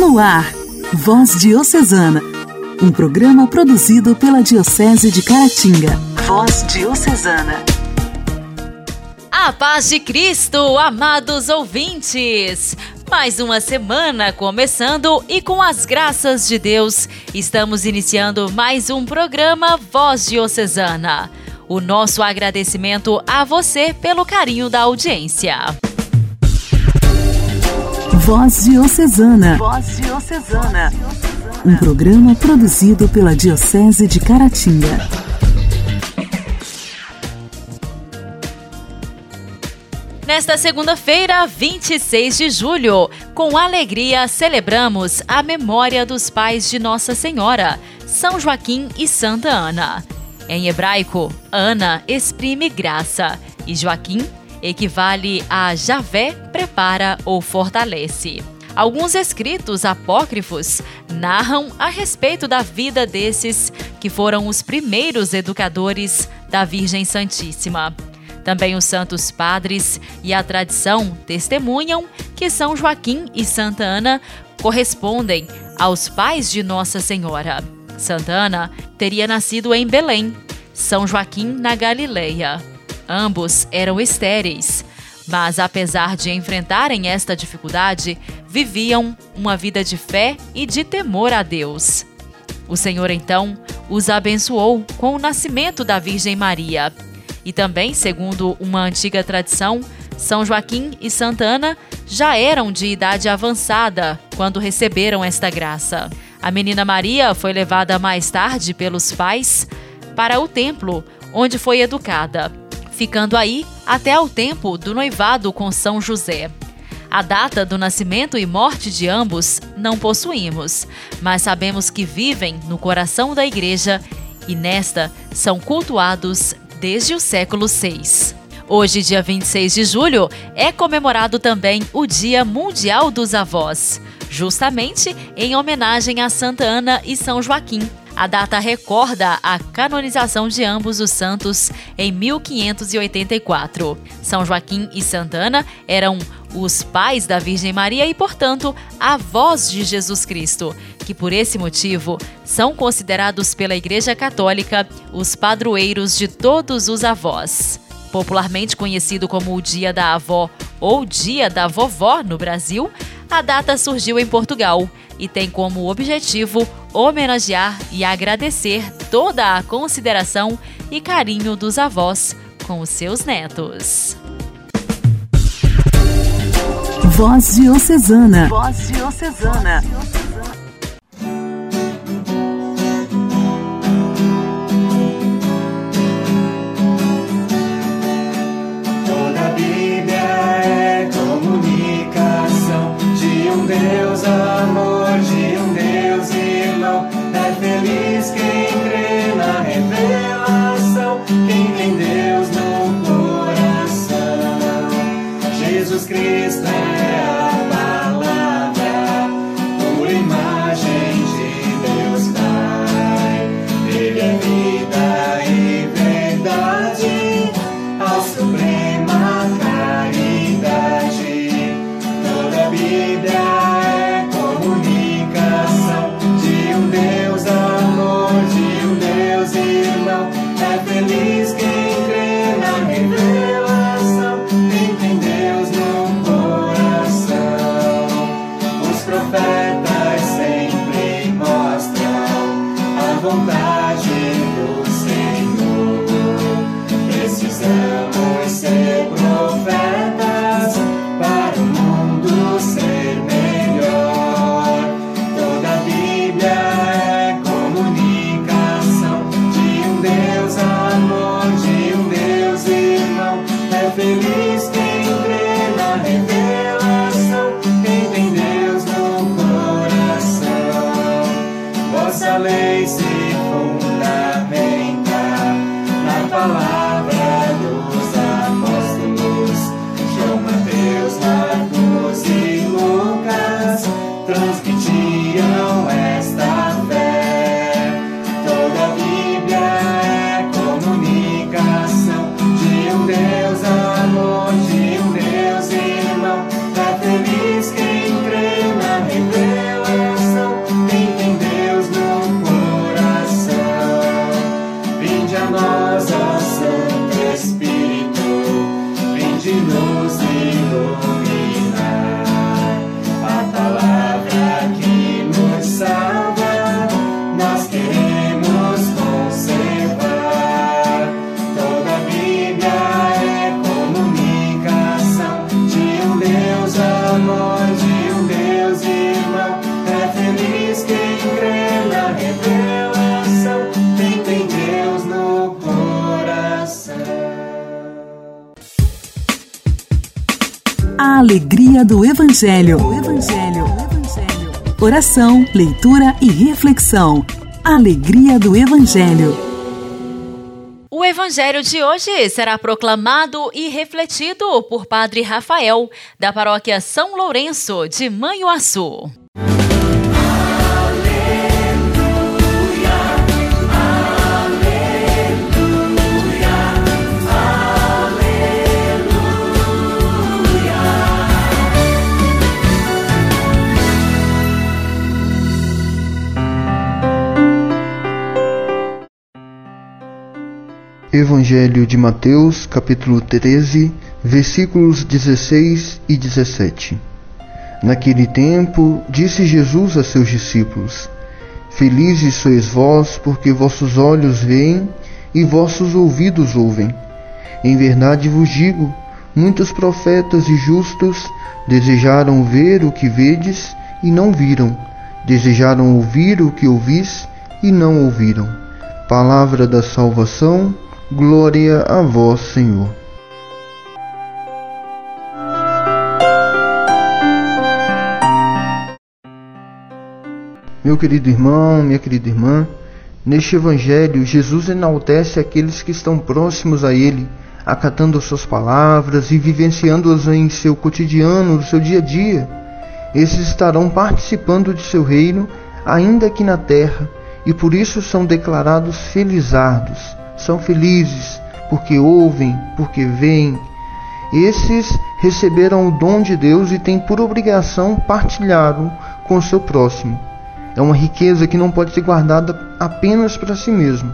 No ar, Voz Diocesana, um programa produzido pela Diocese de Caratinga. Voz Diocesana. A paz de Cristo, amados ouvintes! Mais uma semana começando e com as graças de Deus, estamos iniciando mais um programa Voz Diocesana. O nosso agradecimento a você pelo carinho da audiência. Voz Diocesana. Voz Diocesana. Um programa produzido pela Diocese de Caratinga. Nesta segunda-feira, 26 de julho, com alegria celebramos a memória dos pais de Nossa Senhora, São Joaquim e Santa Ana. Em hebraico, Ana exprime graça e Joaquim equivale a Javé prepara ou fortalece. Alguns escritos apócrifos narram a respeito da vida desses que foram os primeiros educadores da Virgem Santíssima. Também os santos padres e a tradição testemunham que São Joaquim e Santa Ana correspondem aos pais de Nossa Senhora. Santa Ana teria nascido em Belém, São Joaquim na Galileia. Ambos eram estéreis, mas apesar de enfrentarem esta dificuldade, viviam uma vida de fé e de temor a Deus. O Senhor então os abençoou com o nascimento da Virgem Maria. E também, segundo uma antiga tradição, São Joaquim e Santa Ana já eram de idade avançada quando receberam esta graça. A menina Maria foi levada mais tarde pelos pais para o templo, onde foi educada ficando aí até ao tempo do noivado com São José. A data do nascimento e morte de ambos não possuímos, mas sabemos que vivem no coração da Igreja e nesta são cultuados desde o século VI. Hoje, dia 26 de julho, é comemorado também o Dia Mundial dos Avós, justamente em homenagem a Santa Ana e São Joaquim. A data recorda a canonização de ambos os santos em 1584. São Joaquim e Santana eram os pais da Virgem Maria e, portanto, avós de Jesus Cristo, que por esse motivo são considerados pela Igreja Católica os padroeiros de todos os avós. Popularmente conhecido como o Dia da Avó ou Dia da Vovó no Brasil, a data surgiu em Portugal e tem como objetivo homenagear e agradecer toda a consideração e carinho dos avós com os seus netos. Voz Diocesana. Voz Diocesana. A alegria do Evangelho. Evangelho. Evangelho. Oração, leitura e reflexão. Alegria do Evangelho. O evangelho de hoje será proclamado e refletido por Padre Rafael, da paróquia São Lourenço, de Manhuaçu. Evangelho de Mateus, capítulo 13, versículos 16 e 17. Naquele tempo, disse Jesus a seus discípulos: Felizes sois vós, porque vossos olhos veem e vossos ouvidos ouvem. Em verdade vos digo: muitos profetas e justos desejaram ver o que vedes e não viram, desejaram ouvir o que ouvis e não ouviram. Palavra da salvação Glória a vós, Senhor. Meu querido irmão, minha querida irmã, neste Evangelho, Jesus enaltece aqueles que estão próximos a Ele, acatando suas palavras e vivenciando-as em seu cotidiano, no seu dia a dia. Esses estarão participando de seu reino, ainda aqui na terra, e por isso são declarados felizardos são felizes porque ouvem, porque veem. Esses receberam o dom de Deus e têm por obrigação partilhá-lo com o seu próximo. É uma riqueza que não pode ser guardada apenas para si mesmo.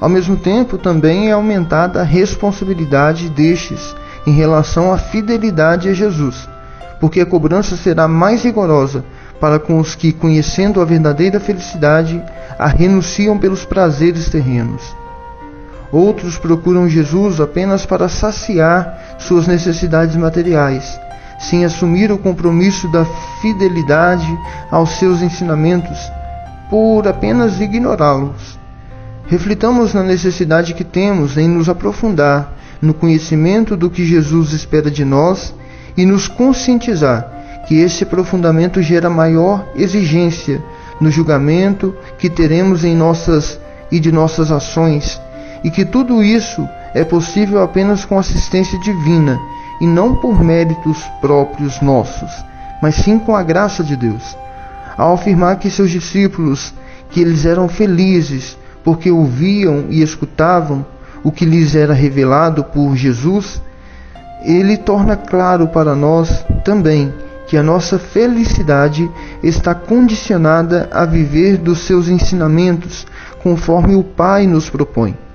Ao mesmo tempo, também é aumentada a responsabilidade destes em relação à fidelidade a Jesus, porque a cobrança será mais rigorosa para com os que, conhecendo a verdadeira felicidade, a renunciam pelos prazeres terrenos. Outros procuram Jesus apenas para saciar suas necessidades materiais, sem assumir o compromisso da fidelidade aos seus ensinamentos, por apenas ignorá-los. Reflitamos na necessidade que temos em nos aprofundar no conhecimento do que Jesus espera de nós e nos conscientizar que esse aprofundamento gera maior exigência no julgamento que teremos em nossas e de nossas ações e que tudo isso é possível apenas com assistência divina e não por méritos próprios nossos, mas sim com a graça de Deus. Ao afirmar que seus discípulos que eles eram felizes porque ouviam e escutavam o que lhes era revelado por Jesus, ele torna claro para nós também que a nossa felicidade está condicionada a viver dos seus ensinamentos conforme o Pai nos propõe.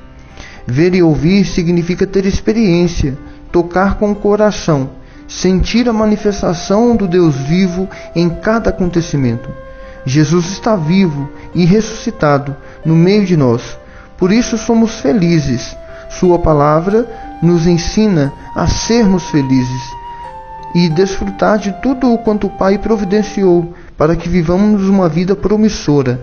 Ver e ouvir significa ter experiência, tocar com o coração, sentir a manifestação do Deus vivo em cada acontecimento. Jesus está vivo e ressuscitado no meio de nós. Por isso somos felizes. Sua palavra nos ensina a sermos felizes e desfrutar de tudo o quanto o Pai providenciou para que vivamos uma vida promissora.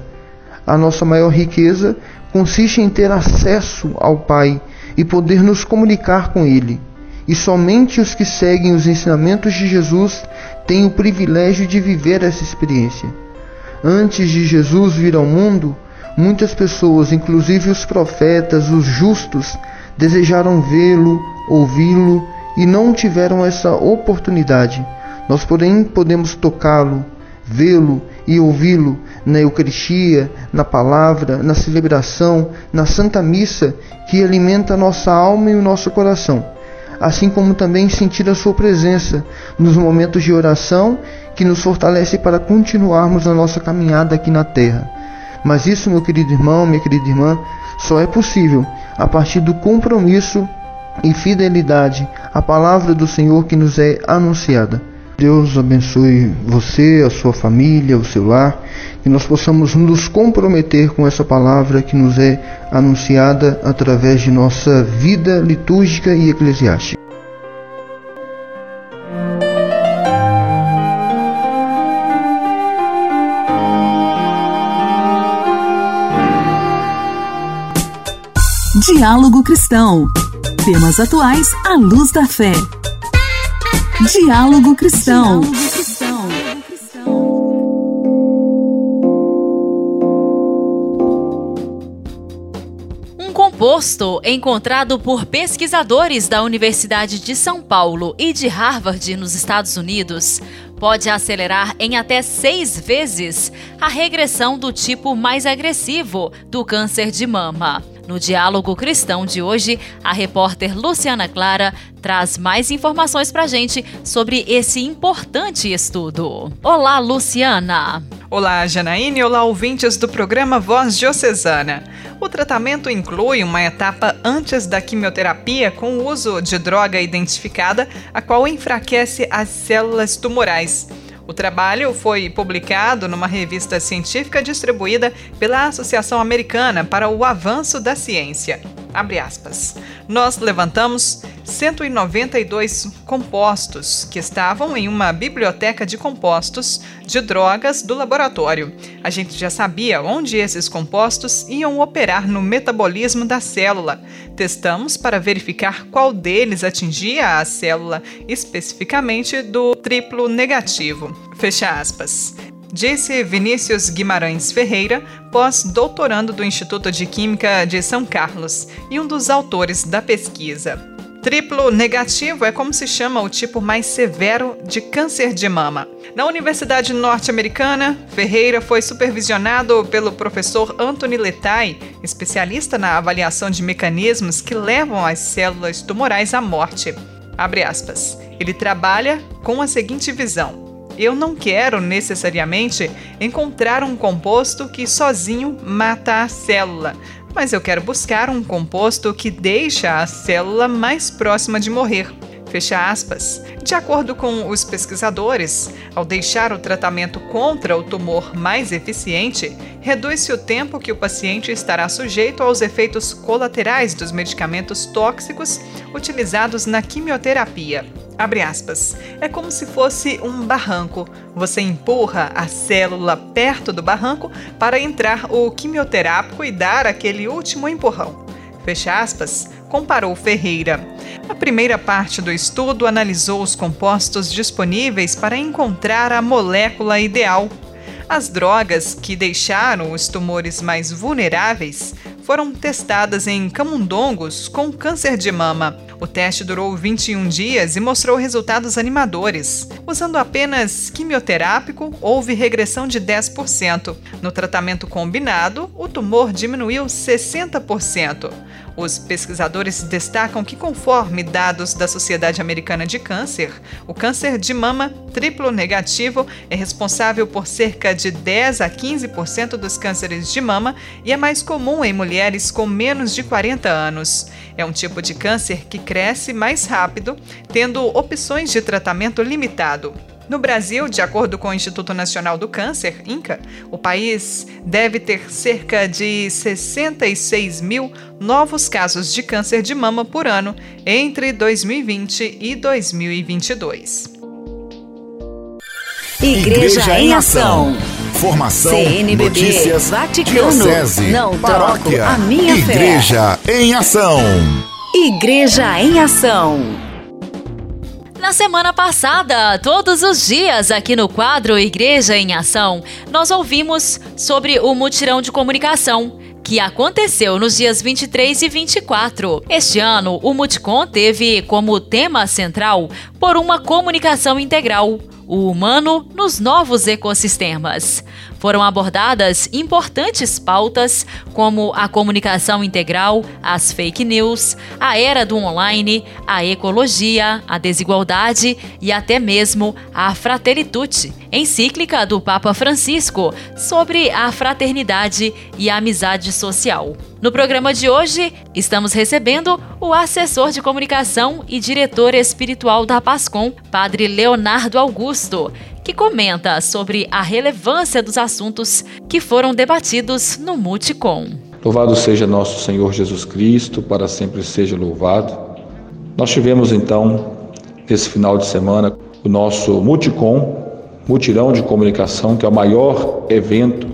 A nossa maior riqueza consiste em ter acesso ao Pai e poder nos comunicar com Ele. E somente os que seguem os ensinamentos de Jesus têm o privilégio de viver essa experiência. Antes de Jesus vir ao mundo, muitas pessoas, inclusive os profetas, os justos, desejaram vê-lo, ouvi-lo e não tiveram essa oportunidade. Nós, porém, podemos tocá-lo, vê-lo e ouvi-lo na Eucaristia, na palavra, na celebração, na Santa Missa, que alimenta a nossa alma e o nosso coração, assim como também sentir a Sua presença nos momentos de oração que nos fortalece para continuarmos a nossa caminhada aqui na terra. Mas isso, meu querido irmão, minha querida irmã, só é possível a partir do compromisso e fidelidade à palavra do Senhor que nos é anunciada. Deus abençoe você, a sua família, o seu lar, que nós possamos nos comprometer com essa palavra que nos é anunciada através de nossa vida litúrgica e eclesiástica. Diálogo Cristão. Temas atuais à luz da fé. Diálogo Cristão. Um composto encontrado por pesquisadores da Universidade de São Paulo e de Harvard, nos Estados Unidos, pode acelerar em até seis vezes a regressão do tipo mais agressivo do câncer de mama. No Diálogo Cristão de hoje, a repórter Luciana Clara traz mais informações para gente sobre esse importante estudo. Olá, Luciana! Olá, Janaíne. Olá, ouvintes do programa Voz Diocesana. O tratamento inclui uma etapa antes da quimioterapia com o uso de droga identificada, a qual enfraquece as células tumorais. O trabalho foi publicado numa revista científica distribuída pela Associação Americana para o Avanço da Ciência. Nós levantamos 192 compostos que estavam em uma biblioteca de compostos de drogas do laboratório. A gente já sabia onde esses compostos iam operar no metabolismo da célula. Testamos para verificar qual deles atingia a célula, especificamente do triplo negativo. Fecha aspas. Disse Vinícius Guimarães Ferreira, pós-doutorando do Instituto de Química de São Carlos e um dos autores da pesquisa. Triplo negativo é como se chama o tipo mais severo de câncer de mama. Na Universidade Norte-Americana, Ferreira foi supervisionado pelo professor Anthony Letai, especialista na avaliação de mecanismos que levam as células tumorais à morte. Ele trabalha com a seguinte visão: eu não quero necessariamente encontrar um composto que sozinho mata a célula, mas eu quero buscar um composto que deixa a célula mais próxima de morrer. Fecha aspas. De acordo com os pesquisadores, ao deixar o tratamento contra o tumor mais eficiente, reduz-se o tempo que o paciente estará sujeito aos efeitos colaterais dos medicamentos tóxicos utilizados na quimioterapia. Abre aspas. É como se fosse um barranco. Você empurra a célula perto do barranco para entrar o quimioterápico e dar aquele último empurrão. Fecha aspas, comparou Ferreira. A primeira parte do estudo analisou os compostos disponíveis para encontrar a molécula ideal. As drogas que deixaram os tumores mais vulneráveis foram testadas em camundongos com câncer de mama. O teste durou 21 dias e mostrou resultados animadores. Usando apenas quimioterápico, houve regressão de 10%. No tratamento combinado, o tumor diminuiu 60%. Os pesquisadores destacam que, conforme dados da Sociedade Americana de Câncer, o câncer de mama triplo negativo é responsável por cerca de 10 a 15% dos cânceres de mama e é mais comum em mulheres com menos de 40 anos. É um tipo de câncer que cresce mais rápido, tendo opções de tratamento limitado. No Brasil, de acordo com o Instituto Nacional do Câncer, INCA, o país deve ter cerca de 66 mil novos casos de câncer de mama por ano entre 2020 e 2022. Igreja, Igreja em Ação. Formação, CNBB, notícias, Vaticano, diocese, não paróquia, a minha Igreja fé. em Ação. Igreja em Ação. Na semana passada, todos os dias aqui no quadro Igreja em Ação, nós ouvimos sobre o mutirão de comunicação que aconteceu nos dias 23 e 24. Este ano, o Multicom teve como tema central por uma comunicação integral, o humano nos novos ecossistemas foram abordadas importantes pautas como a comunicação integral, as fake news, a era do online, a ecologia, a desigualdade e até mesmo a fraternitude, encíclica do Papa Francisco sobre a fraternidade e a amizade social. No programa de hoje, estamos recebendo o assessor de comunicação e diretor espiritual da Pascom, Padre Leonardo Augusto, que comenta sobre a relevância dos assuntos que foram debatidos no Multicom. Louvado seja nosso Senhor Jesus Cristo, para sempre seja louvado. Nós tivemos então, esse final de semana, o nosso Multicom, Mutirão de Comunicação, que é o maior evento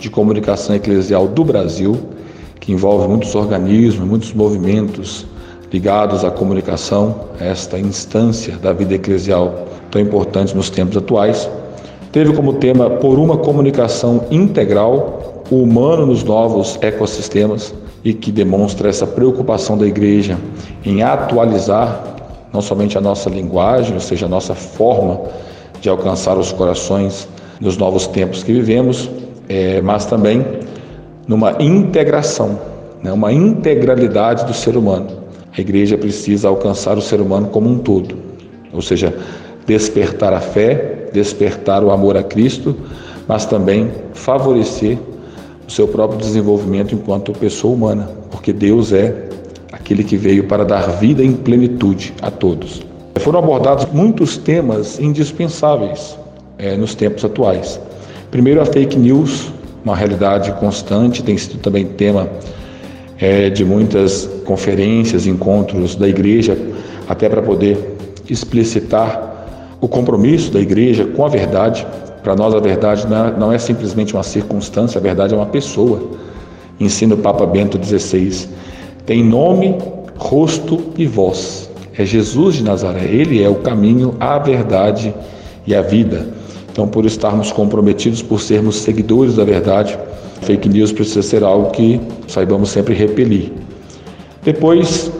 de comunicação eclesial do Brasil, que envolve muitos organismos, muitos movimentos ligados à comunicação, esta instância da vida eclesial tão importante nos tempos atuais. Teve como tema Por uma comunicação integral, o humano nos novos ecossistemas e que demonstra essa preocupação da igreja em atualizar não somente a nossa linguagem, ou seja, a nossa forma de alcançar os corações nos novos tempos que vivemos, é, mas também numa integração, né, uma integralidade do ser humano. A igreja precisa alcançar o ser humano como um todo, ou seja, despertar a fé, despertar o amor a Cristo, mas também favorecer o seu próprio desenvolvimento enquanto pessoa humana, porque Deus é aquele que veio para dar vida em plenitude a todos. Foram abordados muitos temas indispensáveis é, nos tempos atuais. Primeiro, a fake news, uma realidade constante, tem sido também tema é, de muitas conferências, encontros da igreja, até para poder explicitar o compromisso da igreja com a verdade. Para nós, a verdade não é, é simplesmente uma circunstância, a verdade é uma pessoa. Ensina o Papa Bento XVI. Tem nome, rosto e voz. É Jesus de Nazaré. Ele é o caminho, a verdade e a vida. Então, por estarmos comprometidos, por sermos seguidores da verdade, fake news precisa ser algo que saibamos sempre repelir. Depois,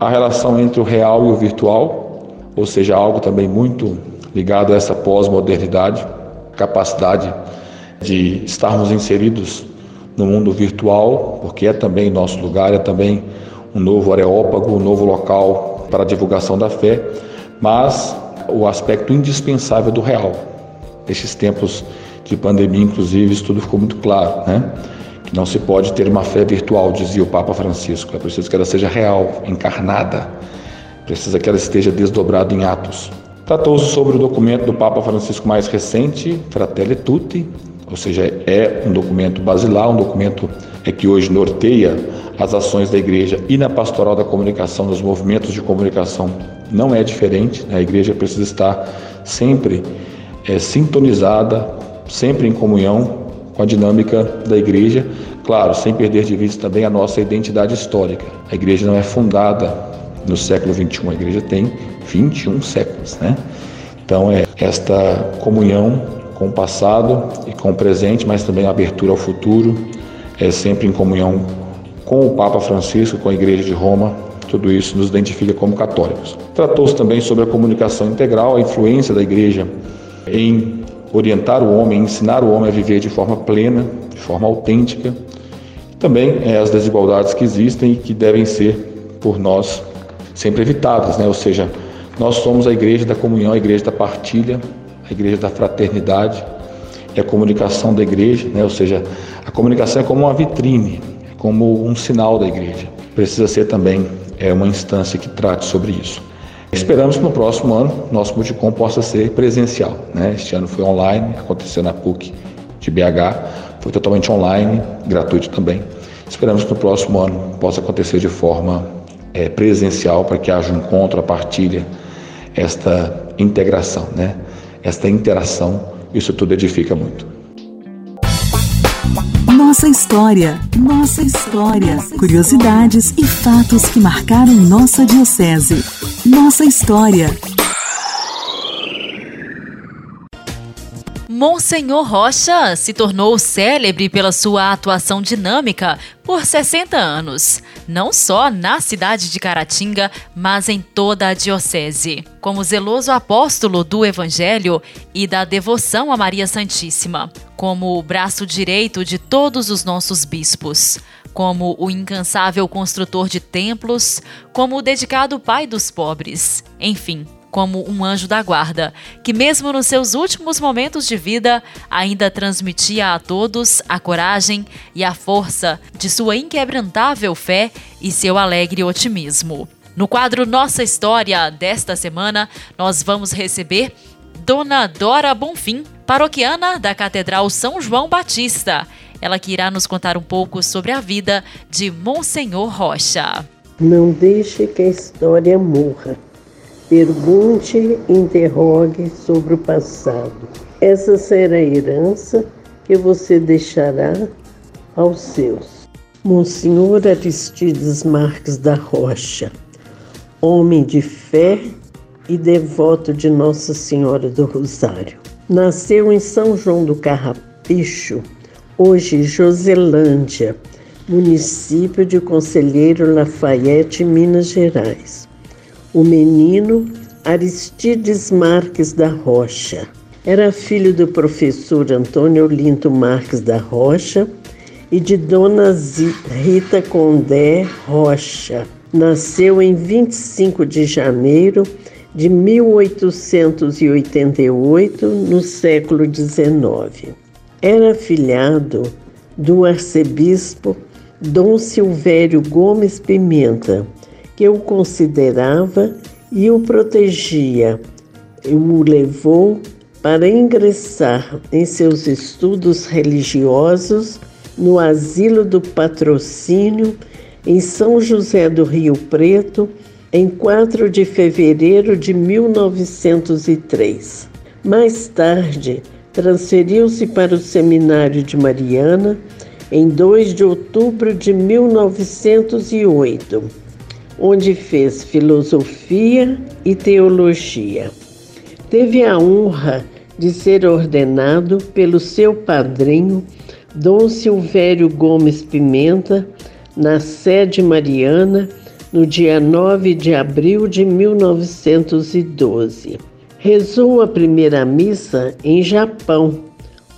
a relação entre o real e o virtual, ou seja, algo também muito ligado a essa pós-modernidade, capacidade de estarmos inseridos no mundo virtual, porque é também nosso lugar, é também um novo areópago, um novo local para a divulgação da fé, mas o aspecto indispensável do real. Nestes tempos de pandemia, inclusive, isso tudo ficou muito claro, né? Que não se pode ter uma fé virtual, dizia o Papa Francisco. É preciso que ela seja real, encarnada. Precisa que ela esteja desdobrada em atos. Tratou-se sobre o documento do Papa Francisco mais recente, Fratelli Tutti, ou seja, é um documento basilar, um documento é que hoje norteia as ações da igreja e na pastoral da comunicação, nos movimentos de comunicação, não é diferente. Né? A igreja precisa estar sempre é, sintonizada, sempre em comunhão com a dinâmica da igreja, claro, sem perder de vista também a nossa identidade histórica. A igreja não é fundada no século 21, a igreja tem 21 séculos, né? Então é esta comunhão com o passado e com o presente, mas também a abertura ao futuro, é sempre em comunhão com o Papa Francisco, com a Igreja de Roma, tudo isso nos identifica como católicos. Tratou-se também sobre a comunicação integral, a influência da Igreja em orientar o homem, ensinar o homem a viver de forma plena, de forma autêntica. Também é, as desigualdades que existem e que devem ser por nós sempre evitadas, né? Ou seja, nós somos a igreja da comunhão, a igreja da partilha, a igreja da fraternidade e a comunicação da igreja, né? Ou seja, a comunicação é como uma vitrine, é como um sinal da igreja. Precisa ser também é uma instância que trate sobre isso. Esperamos que no próximo ano nosso Multicom possa ser presencial. Né? Este ano foi online, aconteceu na PUC de BH, foi totalmente online, gratuito também. Esperamos que no próximo ano possa acontecer de forma é, presencial para que haja um encontro, a partilha, esta integração, né? esta interação. Isso tudo edifica muito. Nossa história, nossa história. Curiosidades e fatos que marcaram nossa Diocese. Nossa história. Monsenhor Rocha se tornou célebre pela sua atuação dinâmica por 60 anos, não só na cidade de Caratinga, mas em toda a diocese, como zeloso apóstolo do Evangelho e da devoção a Maria Santíssima, como o braço direito de todos os nossos bispos, como o incansável construtor de templos, como o dedicado pai dos pobres, enfim como um anjo da guarda, que, mesmo nos seus últimos momentos de vida, ainda transmitia a todos a coragem e a força de sua inquebrantável fé e seu alegre otimismo. No quadro Nossa História desta semana, nós vamos receber Dona Dora Bonfim, paroquiana da Catedral São João Batista. Ela que irá nos contar um pouco sobre a vida de Monsenhor Rocha. Não deixe que a história morra Pergunte interrogue sobre o passado. Essa será a herança que você deixará aos seus. Monsenhor Aristides Marques da Rocha, homem de fé e devoto de Nossa Senhora do Rosário. Nasceu em São João do Carrapicho, hoje Joselândia, município de Conselheiro Lafayette, Minas Gerais. O menino Aristides Marques da Rocha era filho do professor Antônio Olinto Marques da Rocha e de Dona Rita Condé Rocha. Nasceu em 25 de janeiro de 1888, no século XIX. Era filhado do arcebispo Dom Silvério Gomes Pimenta, que o considerava e o protegia, e o levou para ingressar em seus estudos religiosos no Asilo do Patrocínio, em São José do Rio Preto, em 4 de fevereiro de 1903. Mais tarde, transferiu-se para o Seminário de Mariana em 2 de outubro de 1908, onde fez filosofia e teologia. Teve a honra de ser ordenado pelo seu padrinho, Dom Silvério Gomes Pimenta, na sede mariana, no dia 9 de abril de 1912. Rezou a primeira missa em Japão,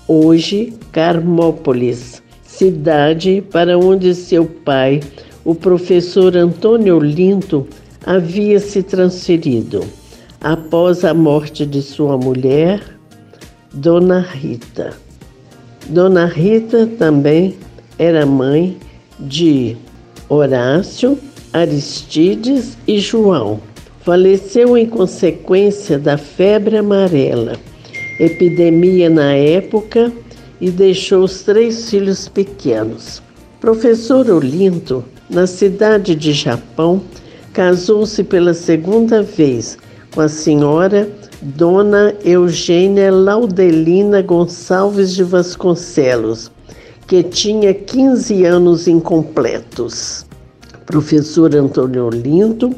hoje Carmópolis, cidade para onde seu pai, o professor Antônio Linto, havia se transferido após a morte de sua mulher, Dona Rita. Dona Rita também era mãe de Horácio, Aristides e João. Faleceu em consequência da febre amarela, epidemia na época, e deixou os três filhos pequenos. Professor Olinto, na cidade de Japão, casou-se pela segunda vez com a senhora Dona Eugênia Laudelina Gonçalves de Vasconcelos, que tinha 15 anos incompletos. Professor Antônio Olinto,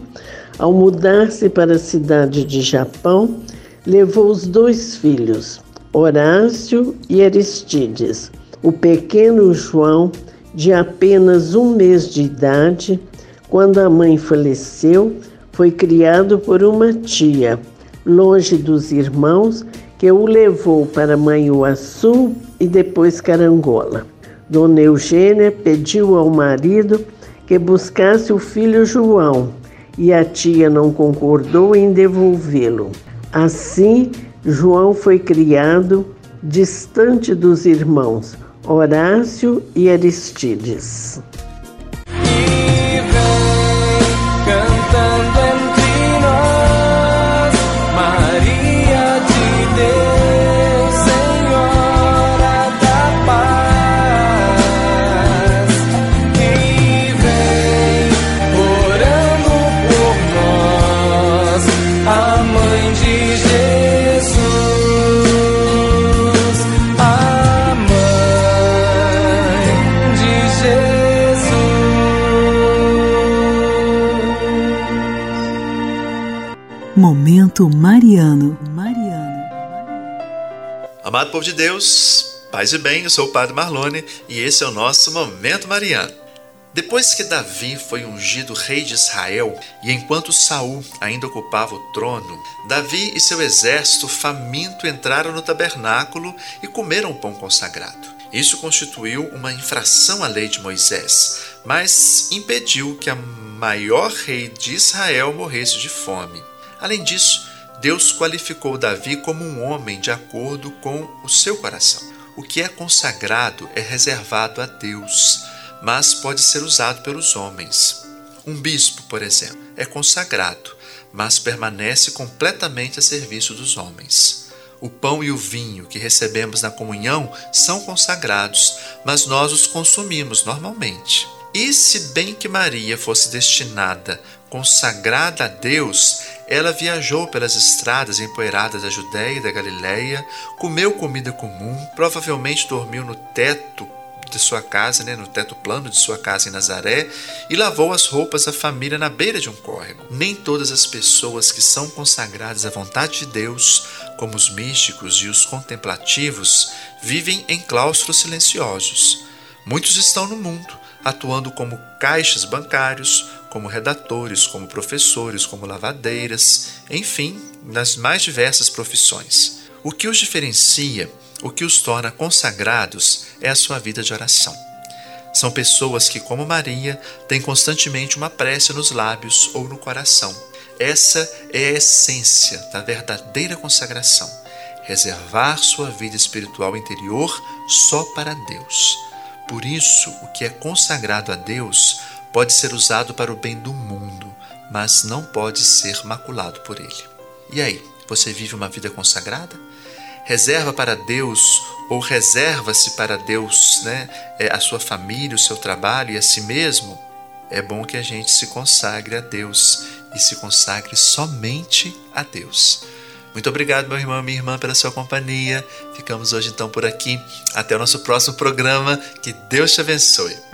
ao mudar-se para a cidade de Japão, levou os dois filhos, Horácio e Aristides. O pequeno João, de apenas um mês de idade, quando a mãe faleceu, foi criado por uma tia, longe dos irmãos, que o levou para Manhuaçu e depois Carangola. Dona Eugênia pediu ao marido que buscasse o filho João e a tia não concordou em devolvê-lo. Assim, João foi criado distante dos irmãos Horácio e Aristides. Momento Mariano. Mariano. Amado povo de Deus, paz e bem, eu sou o Padre Marlone e esse é o nosso Momento Mariano. Depois que Davi foi ungido rei de Israel e enquanto Saul ainda ocupava o trono, Davi e seu exército faminto entraram no tabernáculo e comeram o pão consagrado. Isso constituiu uma infração à lei de Moisés, mas impediu que a maior rei de Israel morresse de fome. Além disso, Deus qualificou Davi como um homem de acordo com o seu coração. O que é consagrado é reservado a Deus, mas pode ser usado pelos homens. Um bispo, por exemplo, é consagrado, mas permanece completamente a serviço dos homens. O pão e o vinho que recebemos na comunhão são consagrados, mas nós os consumimos normalmente. E se bem que Maria fosse destinada, consagrada a Deus, ela viajou pelas estradas empoeiradas da Judéia e da Galiléia, comeu comida comum, provavelmente dormiu no teto de sua casa, né, no teto plano de sua casa em Nazaré, e lavou as roupas da família na beira de um córrego. Nem todas as pessoas que são consagradas à vontade de Deus, como os místicos e os contemplativos, vivem em claustros silenciosos. Muitos estão no mundo, atuando como caixas bancários, como redatores, como professores, como lavadeiras, enfim, nas mais diversas profissões. O que os diferencia, o que os torna consagrados, é a sua vida de oração. São pessoas que, como Maria, têm constantemente uma prece nos lábios ou no coração. Essa é a essência da verdadeira consagração. Reservar sua vida espiritual interior só para Deus. Por isso, o que é consagrado a Deus pode ser usado para o bem do mundo, mas não pode ser maculado por ele. E aí, você vive uma vida consagrada? Reserva para Deus ou reserva-se para Deus né, é, a sua família, o seu trabalho e a si mesmo? É bom que a gente se consagre a Deus e se consagre somente a Deus. Muito obrigado, meu irmão e minha irmã, pela sua companhia. Ficamos hoje então por aqui. Até o nosso próximo programa. Que Deus te abençoe.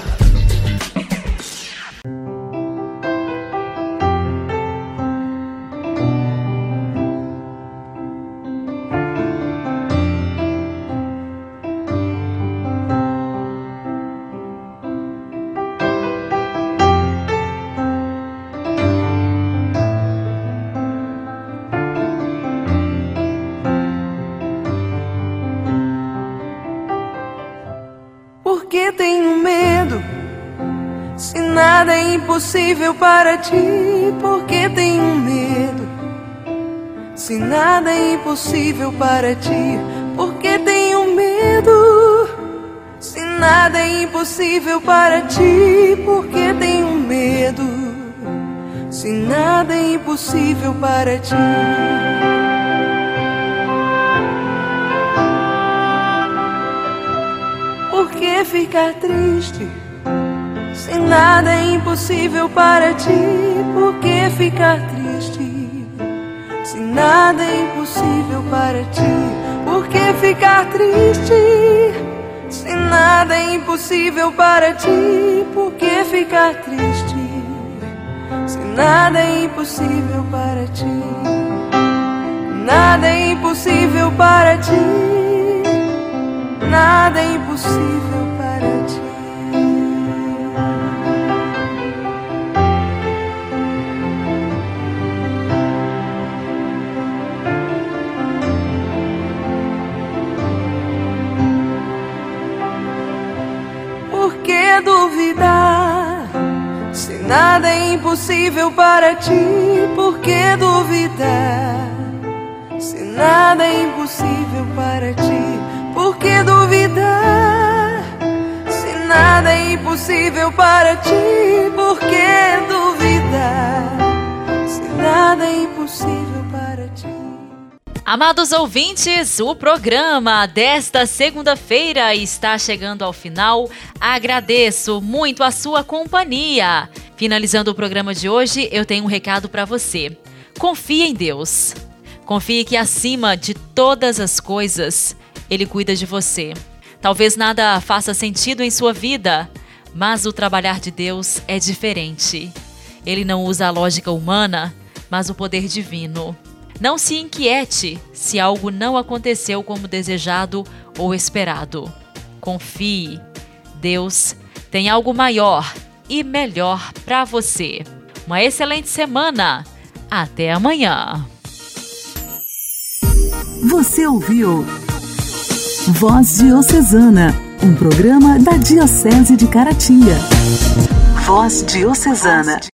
Impossível para ti, por que tenho medo? Se nada é impossível para ti, por que tenho medo? Se nada é impossível para ti, por que tenho medo? Se nada é impossível para ti. que ficar triste? Nada é impossível para ti, por que ficar triste? Se nada é impossível para ti, por que ficar triste? Se nada é impossível para ti, por que ficar triste? Se nada é impossível para ti, nada é impossível para ti nada é impossível nada é impossível para ti, por que duvidar? Se nada é impossível para ti por que duvidar? Se nada é impossível para ti, por que duvidar? Se nada é impossível para ti. Amados ouvintes, o programa desta segunda-feira está chegando ao final. Agradeço muito a sua companhia. Finalizando o programa de hoje, eu tenho um recado para você. Confie em Deus. Confie que acima de todas as coisas, ele cuida de você. Talvez nada faça sentido em sua vida, mas o trabalhar de Deus é diferente. Ele não usa a lógica humana, mas o poder divino. Não se inquiete se algo não aconteceu como desejado ou esperado. Confie. Deus tem algo maior e melhor para você. Uma excelente semana. Até amanhã. Você ouviu Voz Diocesana, um programa da Diocese de Caratinga. Voz Diocesana.